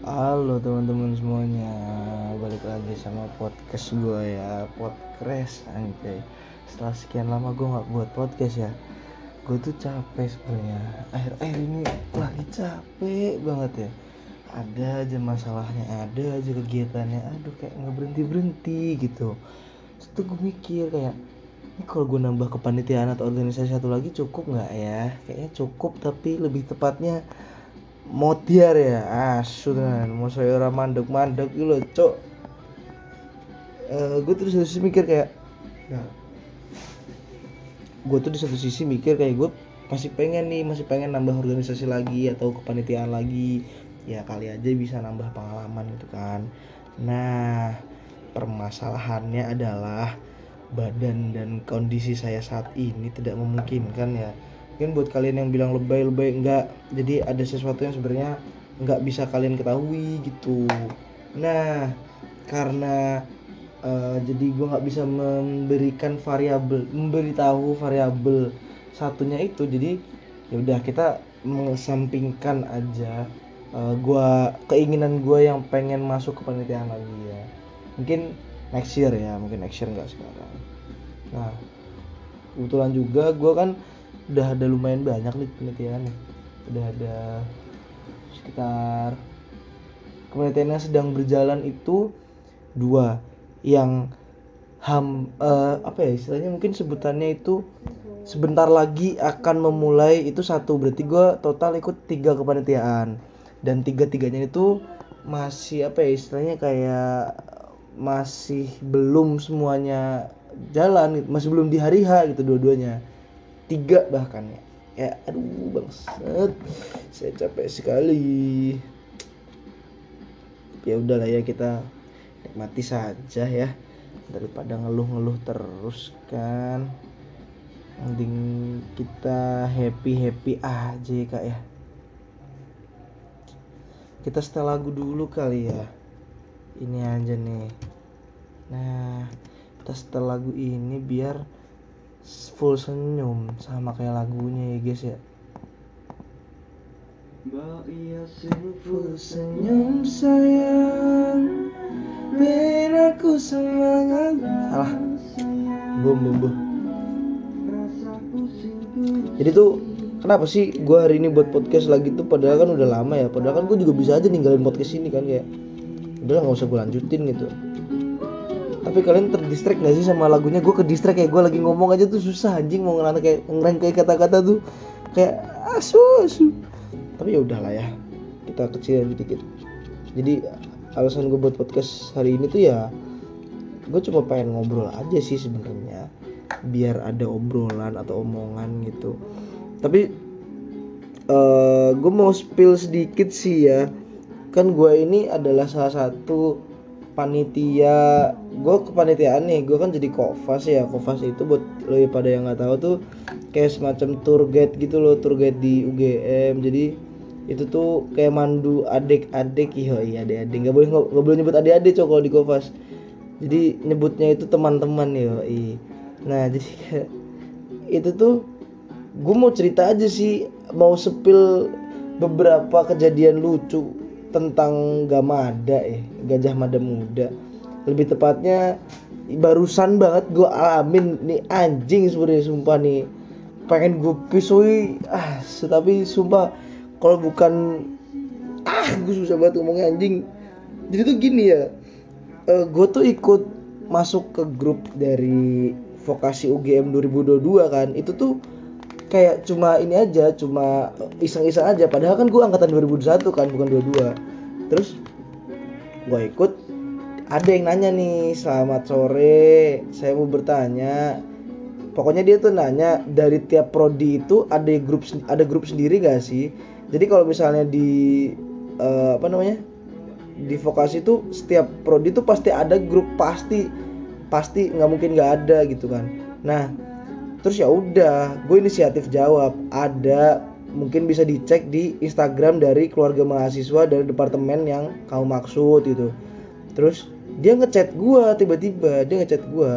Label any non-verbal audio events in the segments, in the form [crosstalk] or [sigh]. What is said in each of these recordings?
Halo teman-teman semuanya, balik lagi sama podcast gue ya, podcast anjay. Setelah sekian lama gue nggak buat podcast ya, gue tuh capek sebenarnya. Akhir-akhir ini lagi capek banget ya. Ada aja masalahnya, ada aja kegiatannya, aduh kayak nggak berhenti berhenti gitu. Tuh gue mikir kayak, ini kalau gue nambah kepanitiaan atau organisasi satu lagi cukup nggak ya? Kayaknya cukup tapi lebih tepatnya motiar ya? Asu tenan mau saya orang mandek mandek gitu loh cok uh, gue terus sisi mikir kayak nah, gue tuh di satu sisi mikir kayak gue masih pengen nih masih pengen nambah organisasi lagi atau kepanitiaan lagi. Ya kali aja bisa nambah pengalaman gitu kan. Nah permasalahannya adalah badan dan kondisi saya saat ini tidak memungkinkan ya mungkin buat kalian yang bilang lebay-lebay enggak. Jadi ada sesuatu yang sebenarnya nggak bisa kalian ketahui gitu. Nah karena uh, jadi gue nggak bisa memberikan variabel memberitahu variabel satunya itu jadi ya udah kita mengesampingkan aja uh, gua keinginan gue yang pengen masuk ke penelitian lagi ya. Mungkin next year ya mungkin next year nggak sekarang. Nah kebetulan juga gue kan udah ada lumayan banyak nih penelitian udah ada sekitar penelitian yang sedang berjalan itu dua. Yang ham uh, apa ya istilahnya mungkin sebutannya itu sebentar lagi akan memulai itu satu. Berarti gue total ikut tiga kepanitiaan. Dan tiga tiganya itu masih apa ya istilahnya kayak masih belum semuanya jalan masih belum di hari H gitu dua-duanya tiga bahkan ya. Ya aduh bangsat. Saya capek sekali. Ya udahlah ya kita nikmati saja ya. Daripada ngeluh-ngeluh terus kan. Mending kita happy happy aja kak ya. Kita setel lagu dulu kali ya. Ini aja nih. Nah kita setel lagu ini biar full senyum sama kayak lagunya ya guys ya. Iya full senyum sayang. Aku semangat Salah Bum bum bum Jadi tuh Kenapa sih gue hari ini buat podcast lagi tuh? Padahal kan udah lama ya. Padahal kan gue juga bisa aja ninggalin podcast ini kan kayak Udah gak usah gue lanjutin gitu tapi kalian terdistract gak sih sama lagunya? Gue ke distract kayak gue lagi ngomong aja tuh susah anjing mau ngerangkai kayak ngerangkai kata-kata tuh. Kayak asu asu. Tapi ya udahlah ya kita kecilin dikit. Jadi alasan gue buat podcast hari ini tuh ya gue cuma pengen ngobrol aja sih sebenarnya. Biar ada obrolan atau omongan gitu. Tapi uh, gue mau spill sedikit sih ya. Kan gue ini adalah salah satu panitia. Gue kepanitiaan nih gue kan jadi kofas ya. Kofas itu buat lo pada yang nggak tahu tuh kayak semacam tour guide gitu loh tour guide di UGM jadi itu tuh kayak mandu adik-adik. Iya iya adik-adik. Nggak boleh nggak boleh nyebut adik-adik cok kalau di kofas. Jadi nyebutnya itu teman-teman ya nah [laughs] jadi itu tuh gue mau cerita aja sih mau sepil beberapa kejadian lucu tentang Gamada eh Gajah Mada Muda. Lebih tepatnya barusan banget gue alamin nih anjing sebenarnya sumpah nih. Pengen gue pisui ah tapi sumpah kalau bukan ah gue susah banget ngomongnya anjing. Jadi tuh gini ya uh, eh, gue tuh ikut masuk ke grup dari vokasi UGM 2022 kan. Itu tuh kayak cuma ini aja cuma iseng-iseng aja. Padahal kan gue angkatan 2021 kan bukan 22 terus gue ikut ada yang nanya nih selamat sore saya mau bertanya. Pokoknya dia tuh nanya dari tiap prodi itu ada grup ada grup sendiri gak sih? Jadi kalau misalnya di uh, apa namanya di vokasi itu setiap prodi itu pasti ada grup pasti pasti nggak mungkin nggak ada gitu kan. Nah terus ya udah gue inisiatif jawab. Ada mungkin bisa dicek di Instagram dari keluarga mahasiswa dari departemen yang kamu maksud gitu. Terus dia ngechat gue tiba-tiba dia ngechat gue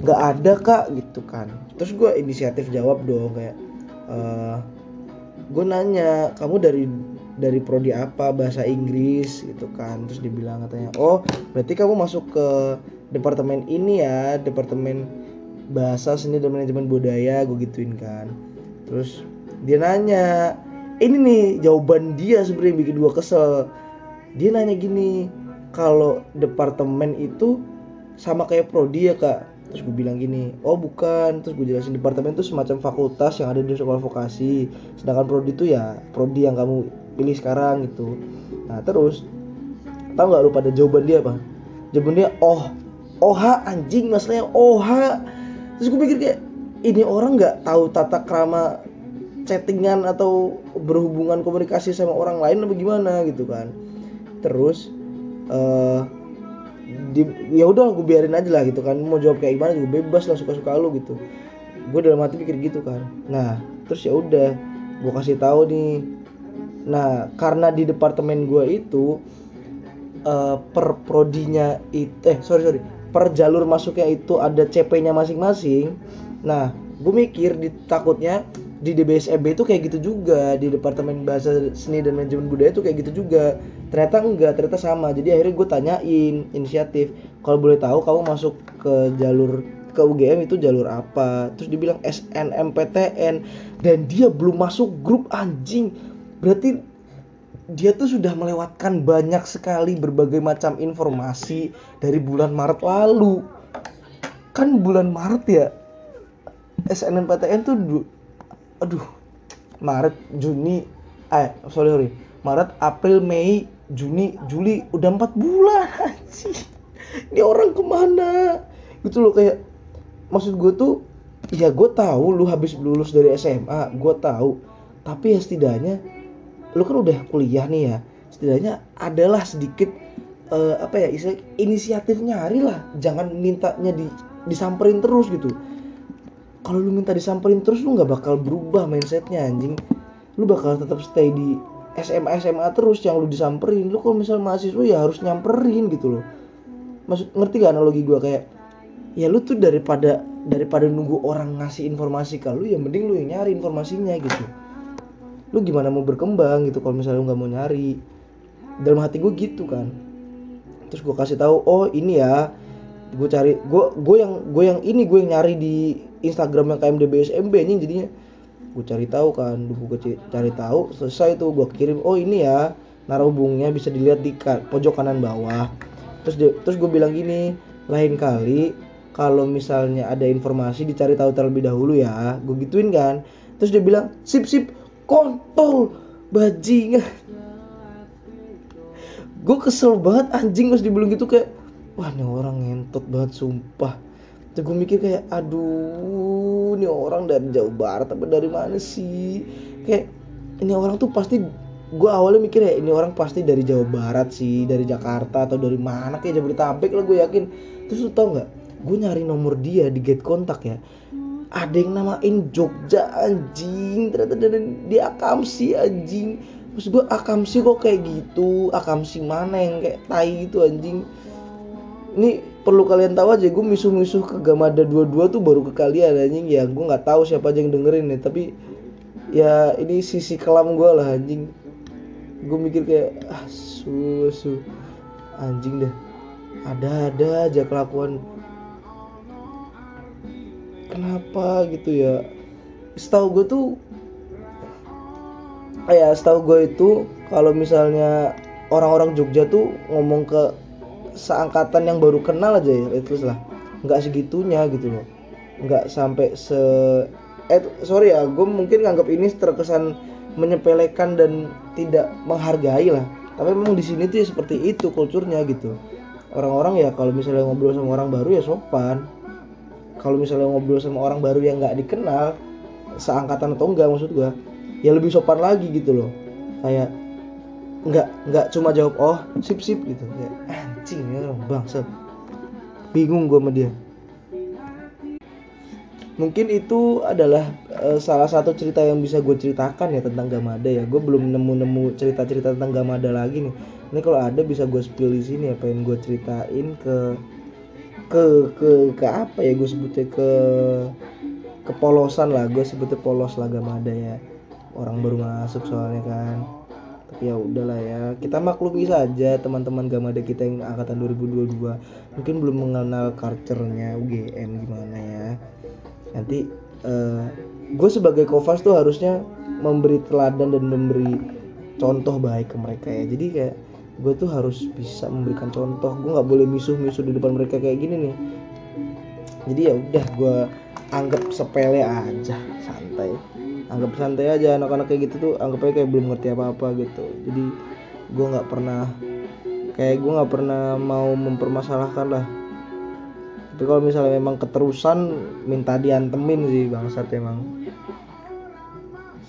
nggak ada kak gitu kan. Terus gue inisiatif jawab dong kayak e, gue nanya kamu dari dari prodi apa bahasa Inggris? gitu kan. Terus dibilang katanya oh berarti kamu masuk ke departemen ini ya departemen bahasa seni dan manajemen budaya gue gituin kan. Terus dia nanya ini nih jawaban dia sebenarnya bikin gue kesel. Dia nanya gini kalau departemen itu sama kayak prodi ya kak. Terus gue bilang gini oh bukan. Terus gue jelasin departemen itu semacam fakultas yang ada di sekolah vokasi sedangkan prodi itu ya prodi yang kamu pilih sekarang gitu. Nah terus tahu nggak lu pada jawaban dia apa? Jawaban dia oh oha anjing masalahnya oha terus gue pikir kayak ini orang nggak tahu tata krama chattingan atau berhubungan komunikasi sama orang lain apa gimana gitu kan. Terus uh, ya udah gue biarin aja lah gitu kan. Mau jawab kayak gimana juga bebas lah suka suka lu gitu. Gue dalam hati pikir gitu kan. Nah terus ya udah gue kasih tahu nih. Nah karena di departemen gue itu uh, per prodinya itu eh sorry sorry per jalur masuknya itu ada CP-nya masing-masing. Nah gue mikir di takutnya di DBSMB itu kayak gitu juga di Departemen Bahasa Seni dan Manajemen Budaya itu kayak gitu juga. Ternyata enggak ternyata sama. Jadi akhirnya gue tanyain inisiatif kalau boleh tahu kamu masuk ke jalur ke UGM itu jalur apa? Terus dibilang SNMPTN dan dia belum masuk grup anjing. Berarti dia tuh sudah melewatkan banyak sekali berbagai macam informasi dari bulan Maret lalu. Kan bulan Maret ya SNMPTN tuh aduh Maret Juni eh sorry sorry. Maret April Mei Juni Juli udah empat bulan [laughs] sih ini orang ke mana? Gitu loh kayak maksud gue tuh ya gue tahu lu habis lulus dari SMA gue tahu. Tapi ya setidaknya lu kan udah kuliah nih ya setidaknya adalah sedikit uh, apa ya inisiatif nyari lah. Jangan mintanya di disamperin terus gitu. Kalau lu minta disamperin terus lu nggak bakal berubah mindsetnya anjing. Lu bakal tetap stay di SMA SMA terus yang lu disamperin. Lu kalau misal mahasiswa ya harus nyamperin gitu loh. Maksud ngerti gak analogi gue kayak ya lu tuh daripada daripada nunggu orang ngasih informasi ke lu ya mending lu yang nyari informasinya gitu lu gimana mau berkembang gitu kalau misalnya lu nggak mau nyari? Dalam hati gue gitu kan. Terus gue kasih tahu oh ini ya gue cari gue gue yang gue yang ini gue yang nyari di Instagram yang KMDBSMB ini jadinya. Gue cari tahu kan gue cari tahu selesai tuh gue kirim oh ini ya narobungnya bisa dilihat di pojok kanan bawah. Terus dia, terus gue bilang gini lain kali kalau misalnya ada informasi dicari tahu terlebih dahulu ya. Gue gituin kan. Terus dia bilang sip sip kontol bajingan. Gue kesel banget anjing mas dibilang gitu kayak wah ini orang ngentot banget sumpah. Terus gue mikir kayak aduh ini orang dari jauh barat apa dari mana sih? Kayak ini orang tuh pasti gue awalnya mikir ya ini orang pasti dari Jawa Barat sih dari Jakarta atau dari mana kayak Jabodetabek lah gue yakin. Terus lu tau nggak gue nyari nomor dia di get kontak ya ada yang namain Jogja anjing. Ternyata dari dia Akamsi anjing. Terus gue Akamsi kok kayak gitu? Akamsi mana yang kayak tai gitu anjing? Ini perlu kalian tahu aja gue misuh-misuh ke Gamada dua-dua tuh baru ke kalian anjing. Ya gue nggak tahu siapa aja yang dengerin nih tapi ya ini sisi kelam gue lah anjing. Gue mikir kayak ah su su. Anjing deh. Ada-ada aja kelakuan kenapa gitu ya? Setahu gue tuh ya setahu gue itu kalau misalnya orang-orang Jogja tuh ngomong ke seangkatan yang baru kenal aja ya itu lah. Nggak segitunya gitu loh. Nggak sampai se eh sorry ya gue mungkin nganggap ini terkesan menyepelekan dan tidak menghargai lah. Tapi memang di sini tuh ya seperti itu kulturnya gitu. Orang-orang ya kalau misalnya ngobrol sama orang baru ya sopan kalau misalnya ngobrol sama orang baru yang nggak dikenal seangkatan atau enggak maksud gue ya lebih sopan lagi gitu loh. Kayak nggak nggak cuma jawab oh sip sip gitu. Kayak anjing ya orang bangsat. Bingung gue sama dia. Mungkin itu adalah uh, salah satu cerita yang bisa gue ceritakan ya tentang Gamada ya. Gue belum nemu-nemu cerita-cerita tentang Gamada lagi nih. Ini kalau ada bisa gue spill di sini ya pengen gue ceritain ke ke ke ke apa ya gue sebutnya ke kepolosan lah. Gue sebutnya polos lah Gamada ya. Orang baru masuk soalnya kan. Tapi ya udahlah ya. Kita maklumi saja teman-teman gamada kita yang angkatan 2022 mungkin belum mengenal culture-nya UGM gimana ya. Nanti uh, gue sebagai kofas tuh harusnya memberi teladan dan memberi contoh baik ke mereka ya. Jadi kayak gue tuh harus bisa memberikan contoh. Gue nggak boleh misuh-misuh di depan mereka kayak gini nih. Jadi ya udah gue anggap sepele aja santai. Anggap santai aja anak-anak kayak gitu tuh anggap aja kayak belum ngerti apa-apa gitu. Jadi gue nggak pernah kayak gue nggak pernah mau mempermasalahkan lah. Tapi kalau misalnya memang keterusan minta diantemin sih bangsat emang.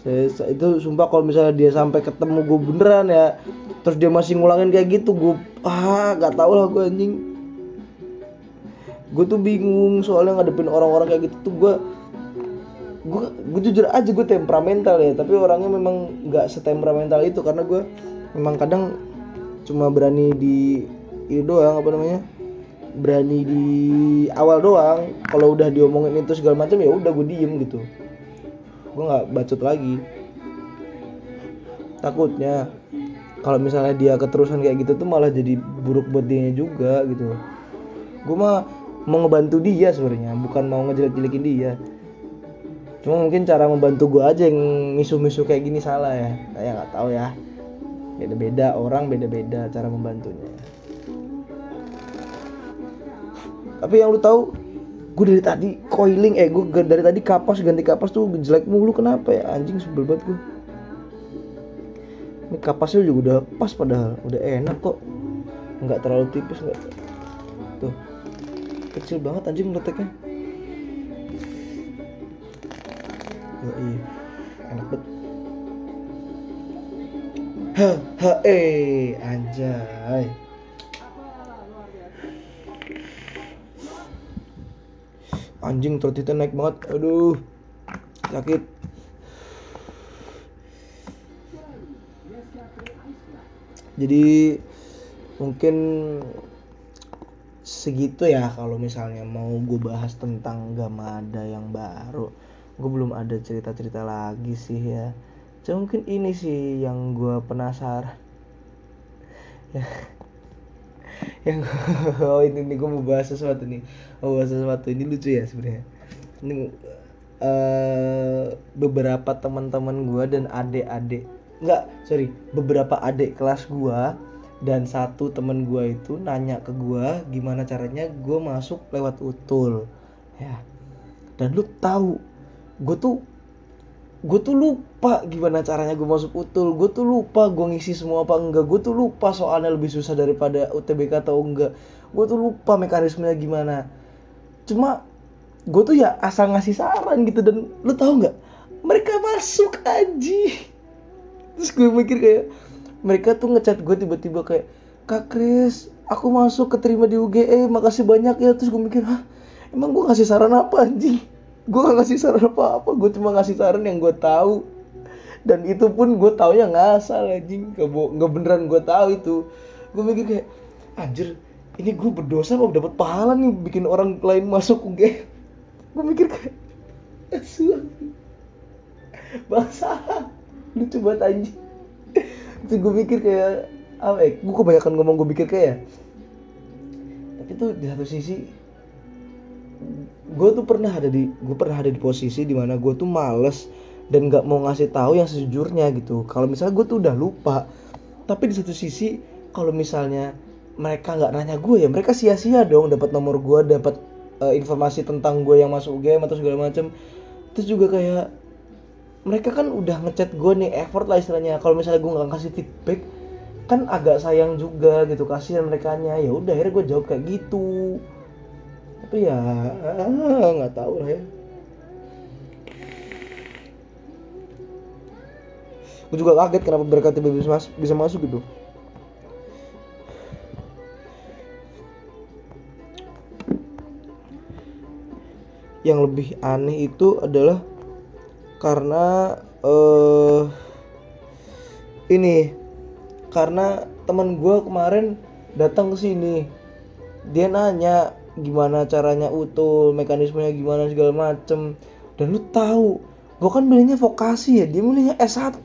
Itu sumpah kalau misalnya dia sampai ketemu gue beneran ya terus dia masih ngulangin kayak gitu gue ah gak tau lah gue anjing. Gue tuh bingung soalnya ngadepin orang-orang kayak gitu tuh gue gue gue jujur aja gue temperamental ya tapi orangnya memang nggak setemperamental itu karena gue memang kadang cuma berani di itu doang apa namanya berani di awal doang. Kalau udah diomongin itu segala macam ya udah gue diem gitu. Gue nggak bacot lagi. Takutnya kalau misalnya dia keterusan kayak gitu tuh malah jadi buruk buat dia juga gitu. Gue mah mau ngebantu dia sebenarnya bukan mau ngejelek-jelekin dia. Cuma mungkin cara membantu gue aja yang misu-misu kayak gini salah ya. Saya nggak tahu ya. Beda-beda orang beda-beda cara membantunya. Tapi yang lu tahu gue dari tadi coiling eh gue dari tadi kapas ganti kapas tuh jelek mulu. Kenapa ya? Anjing sebel banget gue ini kapasnya juga udah pas padahal. Udah enak kok. Nggak terlalu tipis nggak. Tuh. Kecil banget anjing letaknya oh, iya enak banget ha ha eh. Anjay. Anjing trotitnya naik banget. Aduh. Sakit jadi mungkin segitu ya kalau misalnya mau gue bahas tentang Gamada yang baru. Gue belum ada cerita-cerita lagi sih ya. Cuma mungkin ini sih yang gue penasaran. Ya. [laughs] Yang oh ini nih gue mau bahas sesuatu nih. Mau bahas sesuatu. Ini lucu ya sebenarnya. Ini uh, beberapa teman-teman gue dan adik-adik nggak sorry. Beberapa adik kelas gue dan satu temen gue itu nanya ke gue gimana caranya gue masuk lewat utul. Ya. Dan lu tahu gue tuh gue tuh lupa gimana caranya gue masuk utul. Gue tuh lupa gue ngisi semua apa enggak. Gue tuh lupa soalnya lebih susah daripada UTBK atau enggak. Gue tuh lupa mekanismenya gimana. Cuma gue tuh ya asal ngasih saran gitu. Dan lu tahu nggak? Mereka masuk aja terus gue mikir kayak mereka tuh ngechat gue tiba-tiba kayak kak Kris aku masuk keterima di UGE makasih banyak ya. Terus gue mikir hah? Emang gue ngasih saran apa anjing? Gue gak ngasih saran apa apa gue cuma ngasih saran yang gue tahu. Dan itu pun gue tahu ya ngasal anjing. Gak, gak beneran gue tahu itu. Gue mikir kayak anjir ini gue berdosa apa dapat pahala nih bikin orang lain masuk UGE gue mikir kayak bangsa lucu banget anjing. Itu gue mikir kayak apa ya gue kebanyakan ngomong gue mikir kayak tapi tuh di satu sisi gue tuh pernah ada di gue pernah ada di posisi di mana gue tuh males dan nggak mau ngasih tahu yang sejujurnya gitu. Kalau misalnya gue tuh udah lupa tapi di satu sisi kalau misalnya mereka nggak nanya gue ya mereka sia-sia dong dapat nomor gue dapat uh, informasi tentang gue yang masuk UGM atau segala macam terus juga kayak mereka kan udah ngechat gue nih effort lah istilahnya. Kalau misalnya gue nggak kasih feedback kan agak sayang juga gitu kasihan mereka nya ya udah akhirnya gue jawab kayak gitu. Tapi ya nggak tahu lah ya. Gue juga kaget kenapa mereka tiba bisa, mas bisa masuk gitu. Yang lebih aneh itu adalah karena uh, ini karena teman gue kemarin datang ke sini. Dia nanya gimana caranya utul mekanismenya gimana segala macem. Dan lu tahu gue kan milihnya vokasi ya dia milihnya S1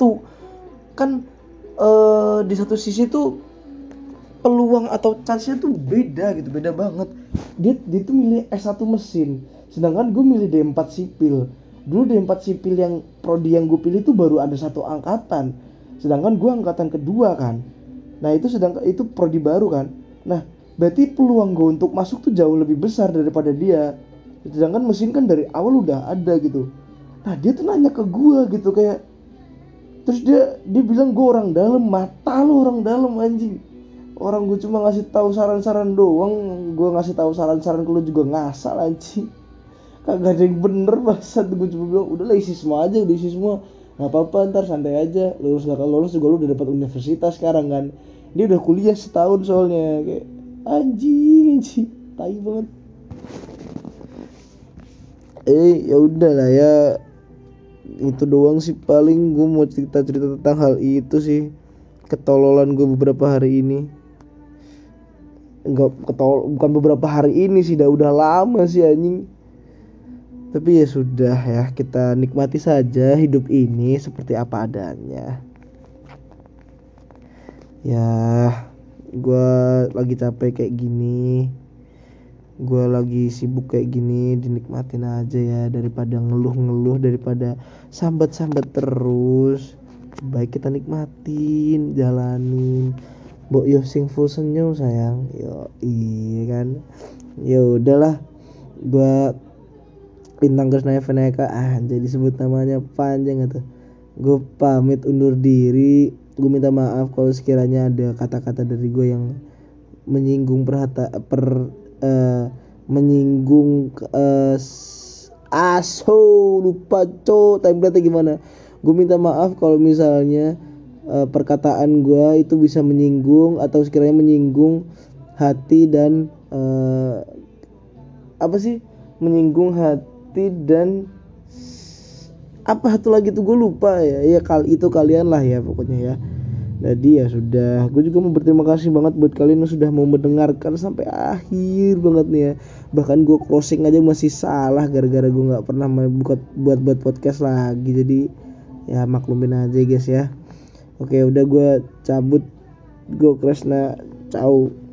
kan eh di satu sisi tuh peluang atau chance-nya tuh beda gitu beda banget. Dia dia tuh milih S1 mesin sedangkan gue milih D4 sipil dulu D4 sipil yang prodi yang gue pilih tuh baru ada satu angkatan. Sedangkan gue angkatan kedua kan. Nah itu sedangkan itu prodi baru kan. Nah berarti peluang gue untuk masuk tuh jauh lebih besar daripada dia. Sedangkan mesin kan dari awal udah ada gitu. Nah dia tuh nanya ke gue gitu kayak terus dia dia bilang gue orang dalam mata lo orang dalam anjing. Orang gue cuma ngasih tahu saran-saran doang gue ngasih tahu saran-saran ke lu juga ngasal anjing kagak ada yang bener basat gue cuma bilang udah lah isi semua aja udah isi semua. Nggak apa-apa ntar santai aja. Lulus gak lulus juga lu udah dapat universitas sekarang kan. Dia udah kuliah setahun soalnya kayak anjing anjing. Tai banget. Eh ya udah lah ya. Itu doang sih paling gue mau cerita cerita tentang hal itu sih. Ketololan gue beberapa hari ini. Enggak ketol bukan beberapa hari ini sih udah udah lama sih anjing tapi ya sudah ya kita nikmati saja hidup ini seperti apa adanya. Ya gue lagi capek kayak gini. Gue lagi sibuk kayak gini dinikmatin aja ya daripada ngeluh-ngeluh daripada sambat-sambat terus. Baik kita nikmatin jalanin. Mbok yo sing full senyum sayang. Yo iya kan? Ya udahlah buat bintang Krisna Veneka ah jadi sebut namanya panjang itu. Gue pamit undur diri. Gue minta maaf kalau sekiranya ada kata-kata dari gue yang menyinggung perhata per uh, menyinggung uh, aso lupa co template gimana. Gue minta maaf kalau misalnya uh, perkataan gue itu bisa menyinggung atau sekiranya menyinggung hati dan uh, apa sih? Menyinggung hati dan apa satu lagi tuh gue lupa ya. Ya kali itu kalian lah ya pokoknya ya. Jadi ya sudah gue juga mau berterima kasih banget buat kalian yang sudah mau mendengarkan sampai akhir banget nih ya. Bahkan gue closing aja masih salah gara-gara gue nggak pernah buat buat buat podcast lagi. Jadi ya maklumin aja guys ya. Oke udah gue cabut. Gue Kresna ciao